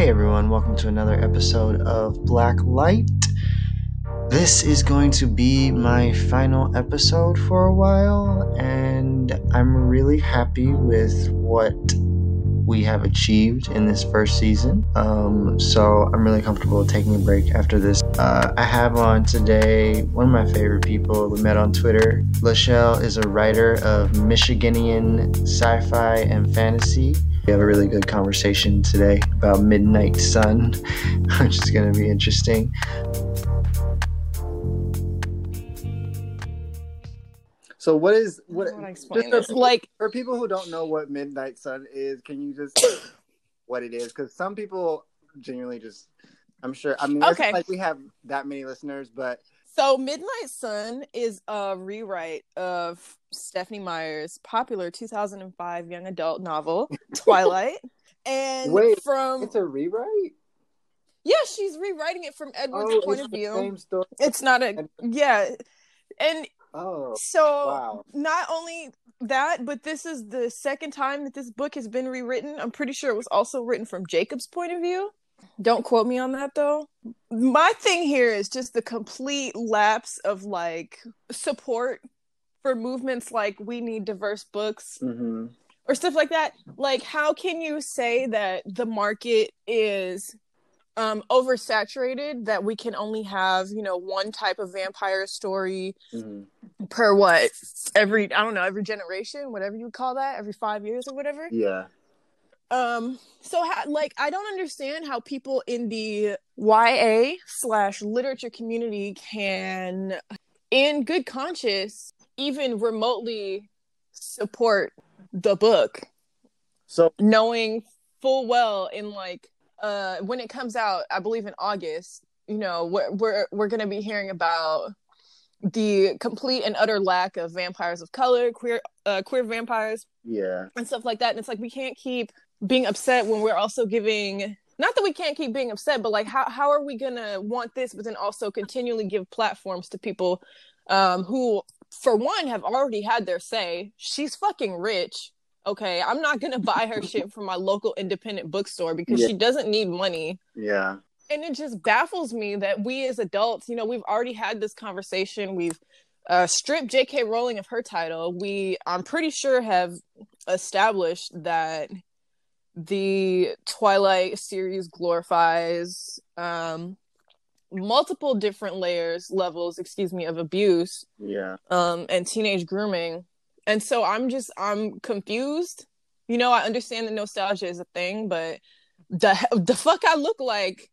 Hey everyone, welcome to another episode of Black Light. This is going to be my final episode for a while, and I'm really happy with what we have achieved in this first season. Um, so I'm really comfortable taking a break after this. Uh, I have on today one of my favorite people we met on Twitter. Lachelle is a writer of Michiganian sci fi and fantasy. We have a really good conversation today about Midnight Sun, which is going to be interesting. So what is what? I wanna explain just for, Like- for people who don't know what Midnight Sun is, can you just what it is? Because some people genuinely just, I'm sure. I mean, Okay. like we have that many listeners, but So, Midnight Sun is a rewrite of Stephenie Meyer's popular 2005 young adult novel, Twilight. And Wait, from it's a rewrite. yeah, she's rewriting it from Edward's Oh, point of view. same story. It's not a yeah, and Oh, so wow. not only that, but this is the second time that this book has been rewritten. I'm pretty sure it was also written from Jacob's point of view. Don't quote me on that though. My thing here is just the complete lapse of like support for movements like we need diverse books hmm or stuff like that. Like how can you say that the market is um oversaturated that we can only have, you know, one type of vampire story hmm per what every i don't know every generation whatever you call that every five years or whatever Yeah. Um so how, like i don't understand how people in the ya slash literature community can in good conscience even remotely support the book So knowing full well in like uh when it comes out i believe in august you know we're we're, we're gonna be hearing about the complete and utter lack of vampires of color queer uh, queer vampires yeah. and stuff like that and it's like we can't keep being upset when we're also giving not that we can't keep being upset but like how, how are we gonna want this but then also continually give platforms to people um who for one have already had their say she's fucking rich okay i'm not gonna buy her shit from my local independent bookstore because Yeah. she doesn't need money Yeah. and it just baffles me that we as adults, you know, we've already had this conversation. We've uh, stripped J.K. Rowling of her title. We, I'm pretty sure, have established that the Twilight series glorifies um, multiple different layers, levels, excuse me, of abuse Yeah. um, and teenage grooming. And so I'm just I'm confused. You know, I understand that nostalgia is a thing, but the the fuck I look like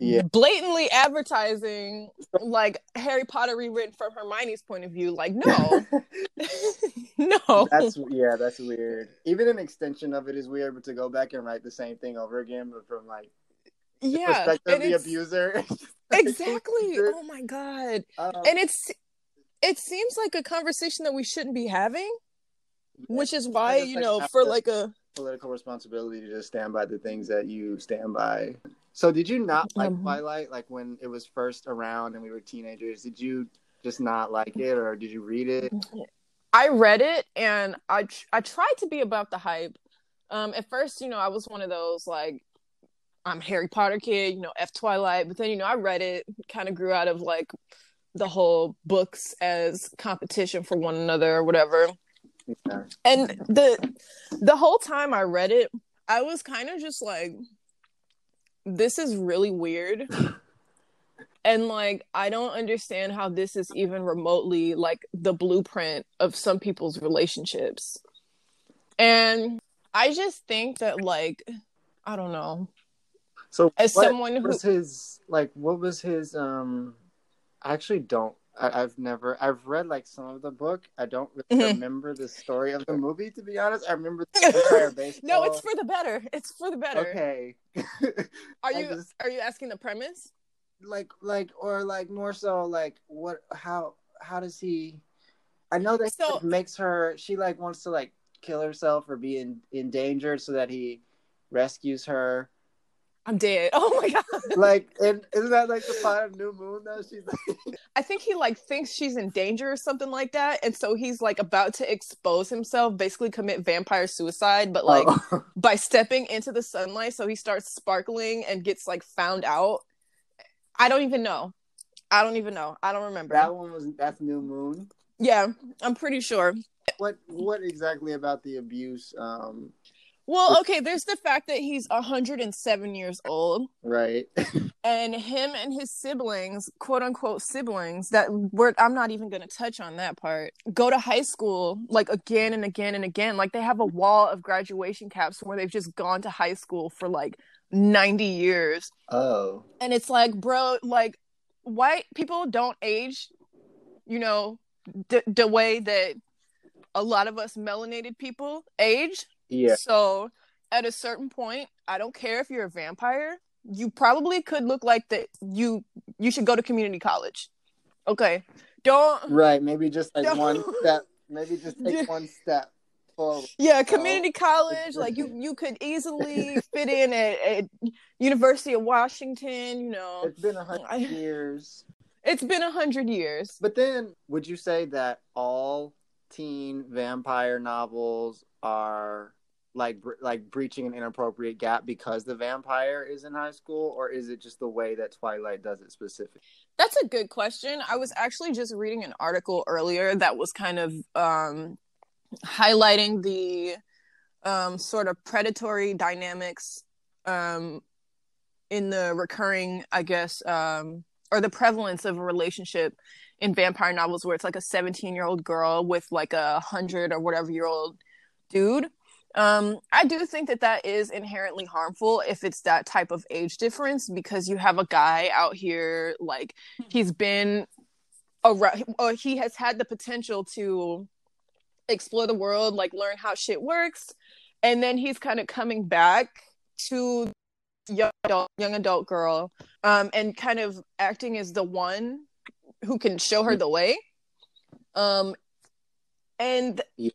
Yeah. blatantly advertising like Harry Potter rewritten from Hermione's point of view. Like, no, no. That's yeah. That's weird. Even an extension of it is weird, but to go back and write the same thing over again, but from like the yeah, perspective of the abuser. exactly. Oh my god. Um, And it's it seems like a conversation that we shouldn't be having, which is why you know for like a political responsibility to just stand by the things that you stand by. So did you not like Mhm. Twilight like when it was first around and we were teenagers? Did you just not like it or did you read it? I read it and I tr- I tried to be about the hype. Um, at first, you know, I was one of those like I'm Harry Potter kid, you know, F Twilight. But then, you know, I read it, kind of grew out of like the whole books as competition for one another or whatever. Yeah. And the the whole time I read it, I was kind of just like, this is really weird. and like I don't understand how this is even remotely like the blueprint of some people's relationships. And I just think that like I don't know. So As someone who was his like what was his um I actually don't I, I've never I've read like some of the book. I don't really Mhm. remember the story of the movie to be honest. I remember the entire baseball. No, it's for the better. It's for the better. Okay. Are you just- are you asking the premise? like like or like more so like what how how does he I know that So- makes her she like wants to like kill herself or be in endangered so that he rescues her I'm dead. Oh my god. Like, and isn't that like the sign of new moon? Though she's like, I think he like thinks she's in danger or something like that, and so he's like about to expose himself, basically commit vampire suicide, but like oh. by stepping into the sunlight, so he starts sparkling and gets like found out. I don't even know. I don't even know. I don't remember. that one was that's new moon. yeah, I'm pretty sure. What what exactly about the abuse? Um, Well, okay, there's the fact that he's 107 years old. right. and him and his siblings, quote unquote siblings, that were I'm not even gonna touch on that part, go to high school like again and again and again. Like they have a wall of graduation caps where they've just gone to high school for like 90 years. Oh. And it's like, bro, like white people don't age, you know, the the way that a lot of us melanated people age. Yeah. So at a certain point, I don't care if you're a vampire. You probably could look like that. You you should go to community college. Okay, don't. Right. Maybe just like No. one step. Maybe just take Yeah. one step forward. Yeah, community college. Like you you could easily fit in at, at University of Washington. You know, It's been a hundred years. it's been a hundred years. But then, would you say that all teen vampire novels are like like breaching an inappropriate gap because the vampire is in high school, or is it just the way that Twilight does it specifically? That's a good question. I was actually just reading an article earlier that was kind of um, highlighting the um, sort of predatory dynamics um, in the recurring, I guess, um, or the prevalence of a relationship in vampire novels where it's like a 17 year old girl with like a 100 or whatever year old dude. Um, I do think that that is inherently harmful if it's that type of age difference because you have a guy out here like he's been around or he has had the potential to explore the world like learn how shit works and then he's kind of coming back to young adult, young adult girl um and kind of acting as the one who can show her the way. Um and Yeah.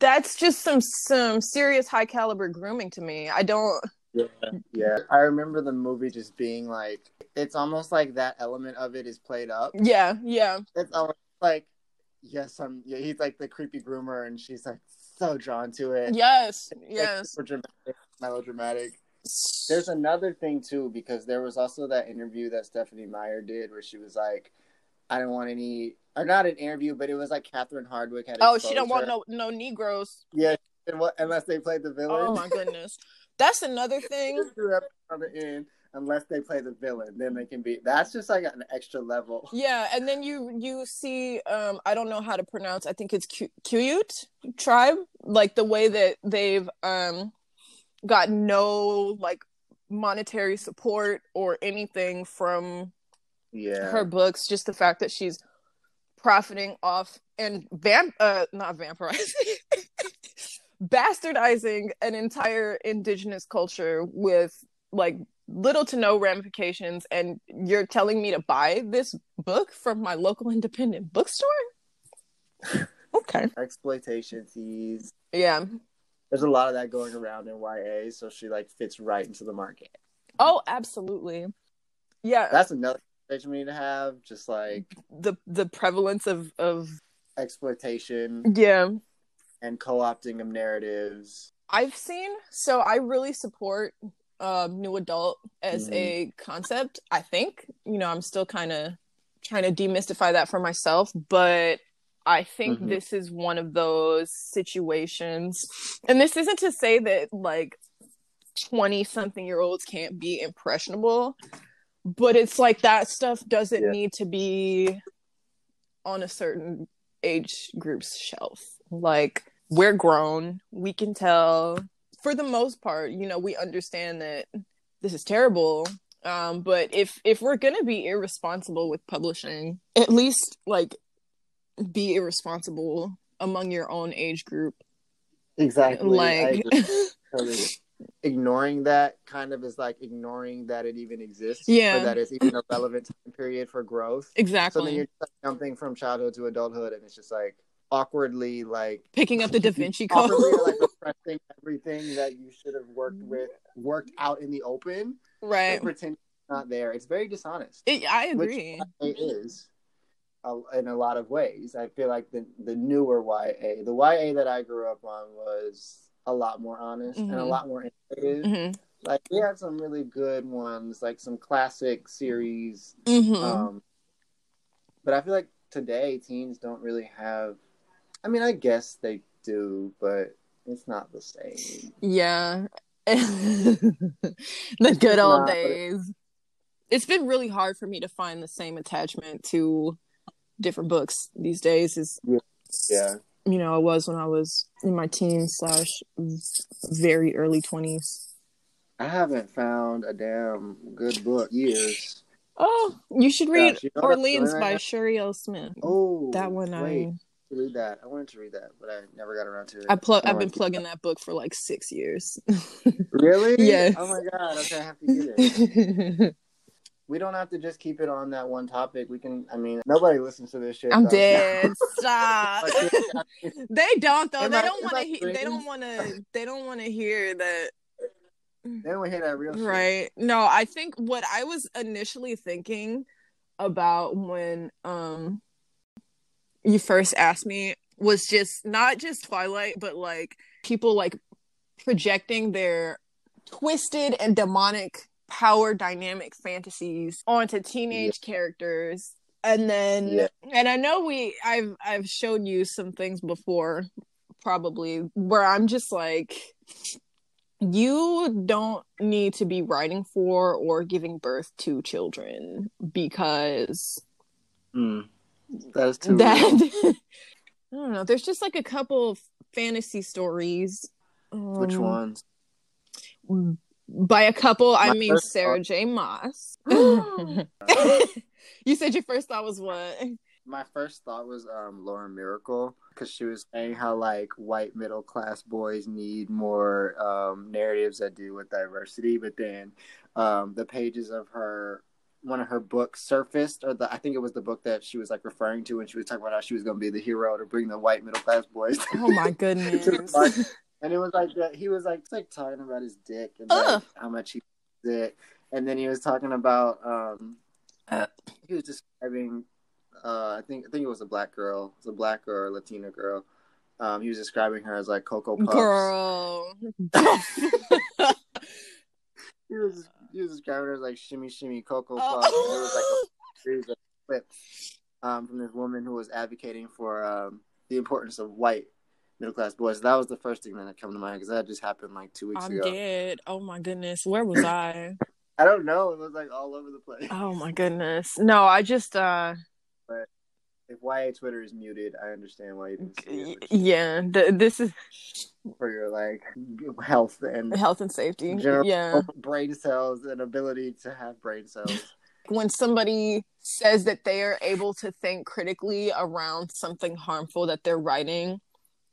that's just some some serious high caliber grooming to me i don't Yeah, yeah. I remember the movie just being like, it's almost like that element of it is played up. yeah yeah It's almost like, yes, I'm. Yeah, he's like the creepy groomer, and she's like so drawn to it. yes Like, yes super dramatic, melodramatic. There's another thing too because there was also that interview that Stephenie Meyer did where she was like, "I don't want any." Or not an interview, but it was like Catherine Hardwicke had. oh she don't want no no negroes Yeah, unless they played the villain. oh my goodness that's another thing Just do that on the end, unless they play the villain, then they can be. That's just like an extra level. Yeah, and then you you see um I don't know how to pronounce. I think it's Quileute tribe, like the way that they've um got no like monetary support or anything from Yeah. her books, just the fact that she's profiting off and vamp uh not vampirizing bastardizing an entire indigenous culture with like little to no ramifications and you're telling me to buy this book from my local independent bookstore okay Exploitation tease. yeah There's a lot of that going around in YA, so she like fits right into the market. oh absolutely yeah That's another we need to have. Just like the the prevalence of of exploitation yeah and co-opting of narratives. I've seen. So I really support um, new adult as Mhm. a concept. I think you know I'm still kind of trying to demystify that for myself, but I think Mhm. this is one of those situations. And this isn't to say that like twenty something year olds can't be impressionable, but it's like that stuff doesn't Yeah. need to be on a certain age group's shelf. Like we're grown, we can tell for the most part, you know, we understand that this is terrible. Um, but if if we're gonna be irresponsible with publishing, at least like be irresponsible among your own age group. Exactly. Like. Totally. Ignoring that kind of is like ignoring that it even exists. Yeah. Or that it's even a relevant time period for growth. Exactly. So then you're just jumping from childhood to adulthood, and it's just like awkwardly like Picking up the Da Vinci Code. like repressing everything that you should have worked with worked out in the open right. pretend it's not there. It's very dishonest. It, I agree. YA is uh, in a lot of ways. I feel like the the newer YA, the YA that I grew up on was a lot more honest and a Mhm. lot more innovative. hmm Like we had some really good ones, like some classic series. hmm Um, but I feel like today teens don't really have. I mean, I guess they do, but it's not the same. Yeah. the good old it- days. It's been really hard for me to find the same attachment to different books these days as Yeah, you know I was when I was in my teens slash very early twenties. I haven't found a damn good book years. Oh, you should read Gosh, you know Orleans by? Sherri L. Smith. Oh, that one wait, I read that. I wanted to read that, but I never got around to it. I plug I've been plugging that book for like six years. Really? Yes. Oh my god. Okay, I have to get it. We don't have to just keep it on that one topic. We can. I mean, nobody listens to this shit. I'm though. dead. Stop. They don't though. Am They I- don't want to. He- they don't want to. They don't want to hear that. then we hear that real shit. Right. No, I think what I was initially thinking about when um you first asked me was just not just Twilight, but like people like projecting their twisted and demonic power dynamic fantasies onto teenage characters. And then Yeah. and I know we I've I've shown you some things before probably where I'm just like you don't need to be writing for or giving birth to children because Mm. That is too. that. I don't know. There's just like a couple of fantasy stories. Which um, ones? By a couple, I mean Sarah thought- J. Maas. you said your first thought was what? My first thought was um Lauren Myracle because she was saying how like white middle class boys need more um narratives that deal with diversity, but then um the pages of her one of her books surfaced or the I think it was the book that she was like referring to when she was talking about how she was going to be the hero to bring the white middle class boys. Oh my goodness. Like, and it was like that he was like like talking about his dick and like, how much he it, and then he was talking about um Uh. he was describing uh I think I think it was a black girl, it was a black or a Latina girl. Um, he was describing her as like Cocoa Puffs. Girl. He was he was describing her as like shimmy shimmy Cocoa Oh. Puffs. And there was like a series of clips um, from this woman who was advocating for um, the importance of white middle class boys. That was the first thing that came to mind because that just happened like two weeks I'm ago. dead. Oh my goodness. Where was I? I don't know. It was like all over the place. Oh my goodness. No, I just uh If YA Twitter is muted, I understand why you didn't see it. yeah, th- this is For your like health and health and safety. Yeah. brain cells and ability to have brain cells. When somebody says that they are able to think critically around something harmful that they're writing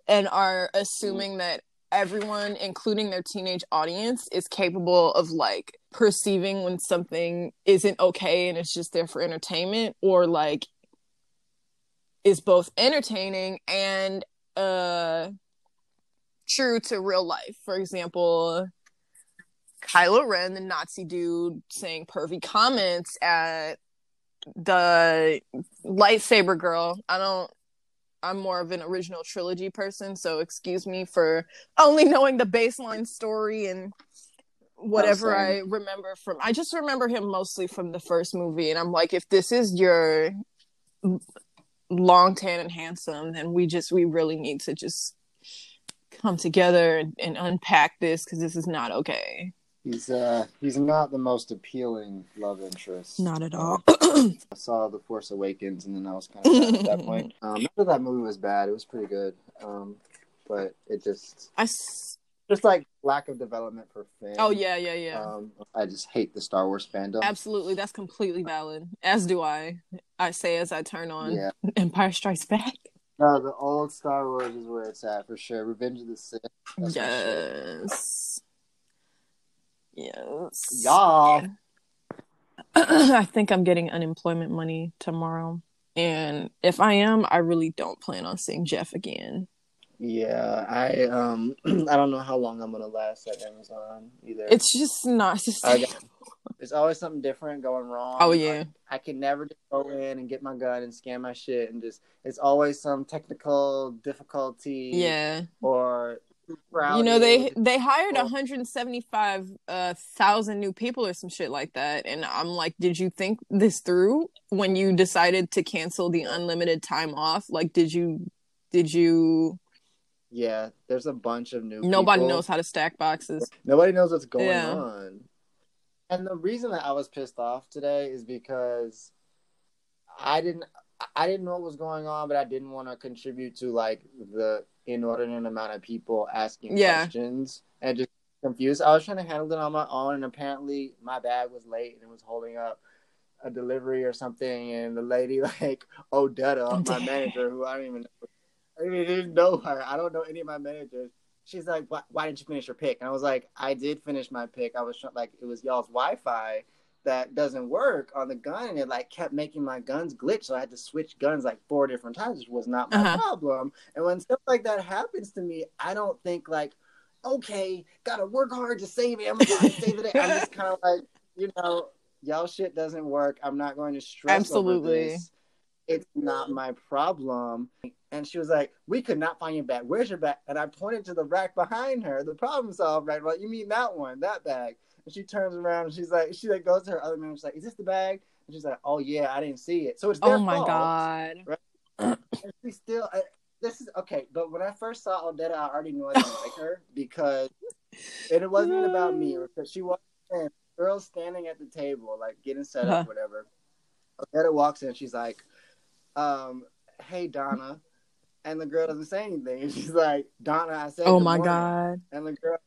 and are assuming that everyone including their teenage audience is capable of like perceiving when something isn't okay and it's just there for entertainment or like is both entertaining and uh true to real life. For example, Kylo Ren, the Nazi dude, saying pervy comments at the lightsaber girl. I don't. I'm more of an original trilogy person, so excuse me for only knowing the baseline story and whatever I remember from. I just remember him mostly from the first movie, and I'm like, if this is your long tan and handsome, then we just we really need to just come together and, and unpack this because this is not okay. He's uh he's not the most appealing love interest. Not at all. I saw The Force Awakens and then I was kind of at that point. Um, not that that movie was bad; it was pretty good. Um, but it just I s- just like lack of development for fans. oh yeah yeah yeah. Um, I just hate the Star Wars fandom. Absolutely, that's completely valid. As do I. I say as I turn on Yeah. Empire Strikes Back. No, the old Star Wars is where it's at for sure. Revenge of the Sith. Yes. Yes. Y'all. I think I'm getting unemployment money tomorrow. And if I am, I really don't plan on seeing Jeff again. Yeah, I um I don't know how long I'm gonna last at Amazon either. It's just not sustainable. There's always something different going wrong. Oh yeah. I, I can never just go in and get my gun and scan my shit and just it's always some technical difficulty. Yeah. Or you know they they hired 175 uh, thousand new people or some shit like that and i'm like did you think this through when you decided to cancel the unlimited time off like did you did you yeah, there's a bunch of new. Nobody people. knows how to stack boxes. Nobody knows what's going Yeah. on. And the reason that I was pissed off today is because I didn't I didn't know what was going on, but I didn't want to contribute to like the inordinate amount of people asking Yeah. questions and just confused. I was trying to handle it on my own, and apparently my bag was late and it was holding up a delivery or something. And the lady, like Odetta, my manager, who I don't even know, I didn't know her. I don't know any of my managers. She's like, why, why didn't you finish your pick? And I was like, I did finish my pick. I was trying, like, it was y'all's Wi-Fi that doesn't work on the gun, and it like kept making my guns glitch. So I had to switch guns like four different times, which was not my Uh-huh. problem. And when stuff like that happens to me, I don't think like, okay, gotta work hard to save Amazon, save it. I'm just kind of like, you know, y'all shit doesn't work. I'm not going to stress Absolutely. It's not my problem. And she was like, "We could not find your bag. Where's your bag?" And I pointed to the rack behind her, the problem solved rack. Like, you mean that one, that bag? And she turns around and she's like, she like goes to her other man. She's like, "Is this the bag?" And she's like, "Oh yeah, I didn't see it." So it's their Oh my fault. god. And she still. I, this is okay, but when I first saw Odetta, I already knew I didn't like her because and it wasn't even about me because she was a girl standing at the table, like getting set up, whatever. Odetta walks in, she's like, um, "Hey Donna," and the girl doesn't say anything, and she's like, "Donna," I said, Oh my morning." god. and the girl,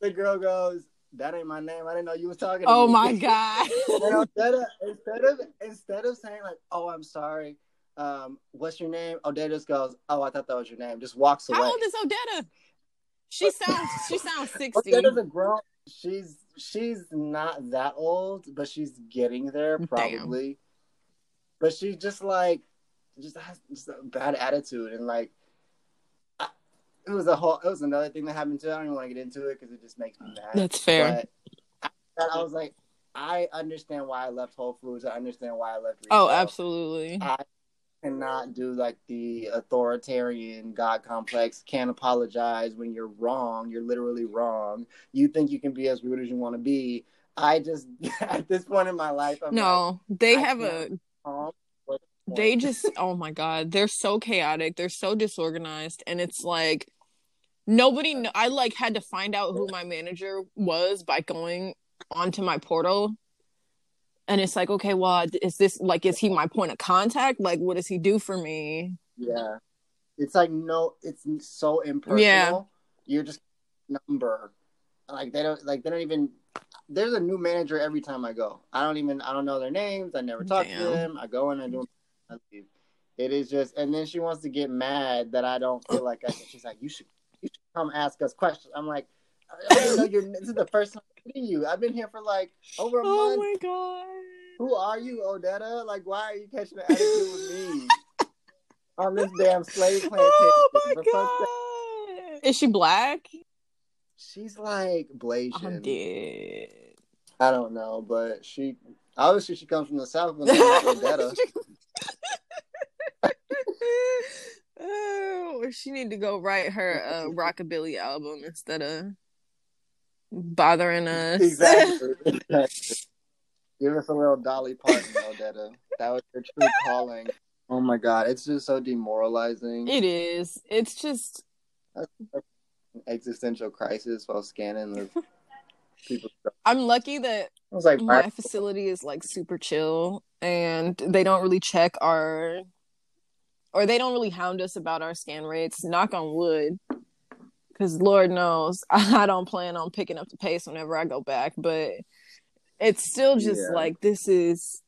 the girl goes, "That ain't my name. I didn't know you was talking." Oh me." my god. And Odetta, instead of instead of saying like, "Oh, I'm sorry," um, what's your name? Odetta just goes, "Oh, I thought that was your name." Just walks away. How old is Odetta? She sounds she sounds 60. Odetta's a grown. She's she's not that old, but she's getting there Damn. probably. But she just like just has just a bad attitude and like. It was a whole. It was another thing that happened too. I don't even want to get into it because it just makes me mad. That's fair. But I, I was like, I understand why I left Whole Foods. I understand why I left. Oh, absolutely. I cannot do like the authoritarian God complex. Can't apologize when you're wrong. You're literally wrong. You think you can be as rude as you want to be. I just at this point in my life, I'm No, they I have a can't. like, calm. What's the they just oh my god they're so chaotic they're so disorganized and it's like nobody kn- i like had to find out who my manager was by going onto my portal and it's like okay well is this like is he my point of contact like what does he do for me yeah, it's like no, it's so impersonal. Yeah. You're just number. Like they don't like they don't even. There's a new manager every time I go. I don't even I don't know their names. I never talk to them. I go in and do. I leave. It is just, and then she wants to get mad that I don't feel like I. She's like, you should, you should come ask us questions. I'm like, I didn't know you're. This is the first time I'm meeting you. I've been here for like over a oh month. my god Who are you, Odetta? Like, why are you catching an attitude with me on this damn slave oh plantation? oh my The fuck that- god is she black She's like i'm dead I don't know, but she obviously she comes from the south. But not Odetta. oh, she need to go write her uh, rockabilly album instead of bothering us. exactly. exactly. Give us a little Dolly Parton, Odetta. That was your true calling. Oh my god, it's just so demoralizing. it is. It's just Existential crisis while scanning the people. I'm lucky that I was like, my facility is like super chill and they don't really check our or they don't really hound us about our scan rates. Knock on wood. Cause Lord knows I don't plan on picking up the pace whenever I go back, but it's still just Yeah. like this is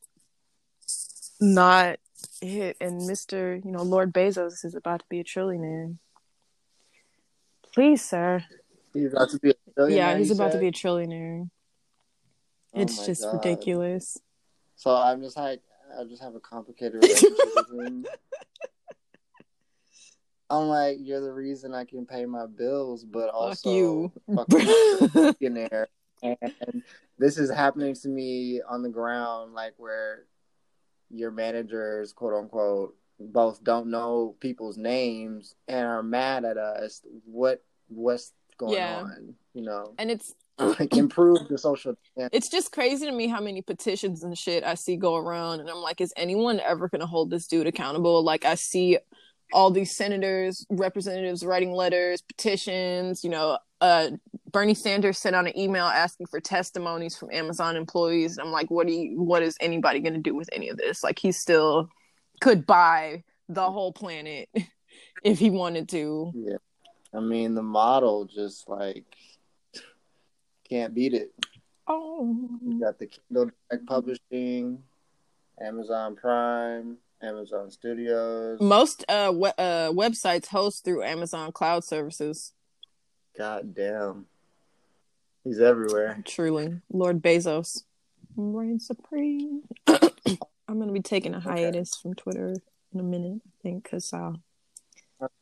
not it. And Mr. You know, Lord Bezos is about to be a trillionaire. Please, sir. he's about to be yeah, he's about to be a trillionaire. Oh It's just God. ridiculous. So I'm just like, I just have a complicated relationship with him. I'm like, you're the reason I can pay my bills, but also Fuck you. millionaire. And this is happening to me on the ground, like where your managers, quote unquote, both don't know people's names and are mad at us. What what's going Yeah. on? You know, and it's like improve the social. it's just crazy to me how many petitions and shit I see go around, and I'm like, is anyone ever gonna hold this dude accountable? Like, I see all these senators, representatives writing letters, petitions. You know, uh, Bernie Sanders sent out an email asking for testimonies from Amazon employees. I'm like, what do you? What is anybody gonna do with any of this? Like, he still could buy the whole planet if he wanted to. Yeah, I mean the model just like can't beat it. Oh, You got the Kindle Direct Publishing, Amazon Prime, Amazon Studios. most uh, we- uh websites host through Amazon Cloud Services. God damn, he's everywhere. Truly, Lord Bezos, reign supreme. I'm gonna be taking a hiatus from Twitter in a minute, I think, because uh,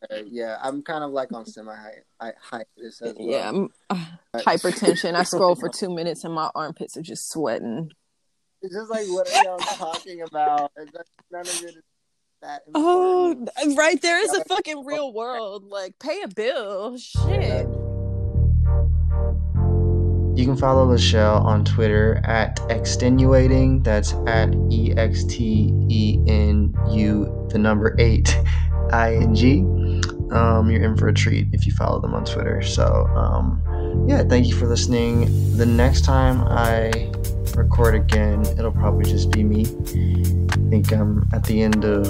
Okay, yeah, I'm kind of like on semi hiatus as well. yeah, I'm, uh, hypertension. I scroll for two minutes and my armpits are just sweating. It's just like what are y'all talking about? None of it is that important. Oh, right there is a fucking real world. Like, pay a bill. Shit. You can follow Lachelle on Twitter at extenuating. That's at E X T E N U, the number eight, I N G. Um, you're in for a treat if you follow them on Twitter. So, um, yeah, thank you for listening. The next time I record again, it'll probably just be me. I think I'm at the end of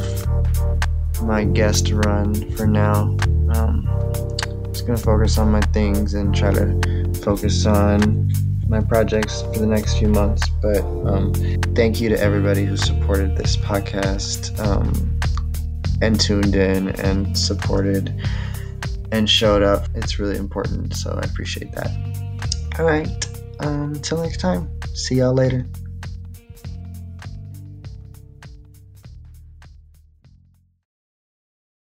my guest run for now. Um, just gonna focus on my things and try to focus on my projects for the next few months. But um, thank you to everybody who supported this podcast um, and tuned in and supported and showed up. It's really important, so I appreciate that. All right, Um, until next time, see y'all later.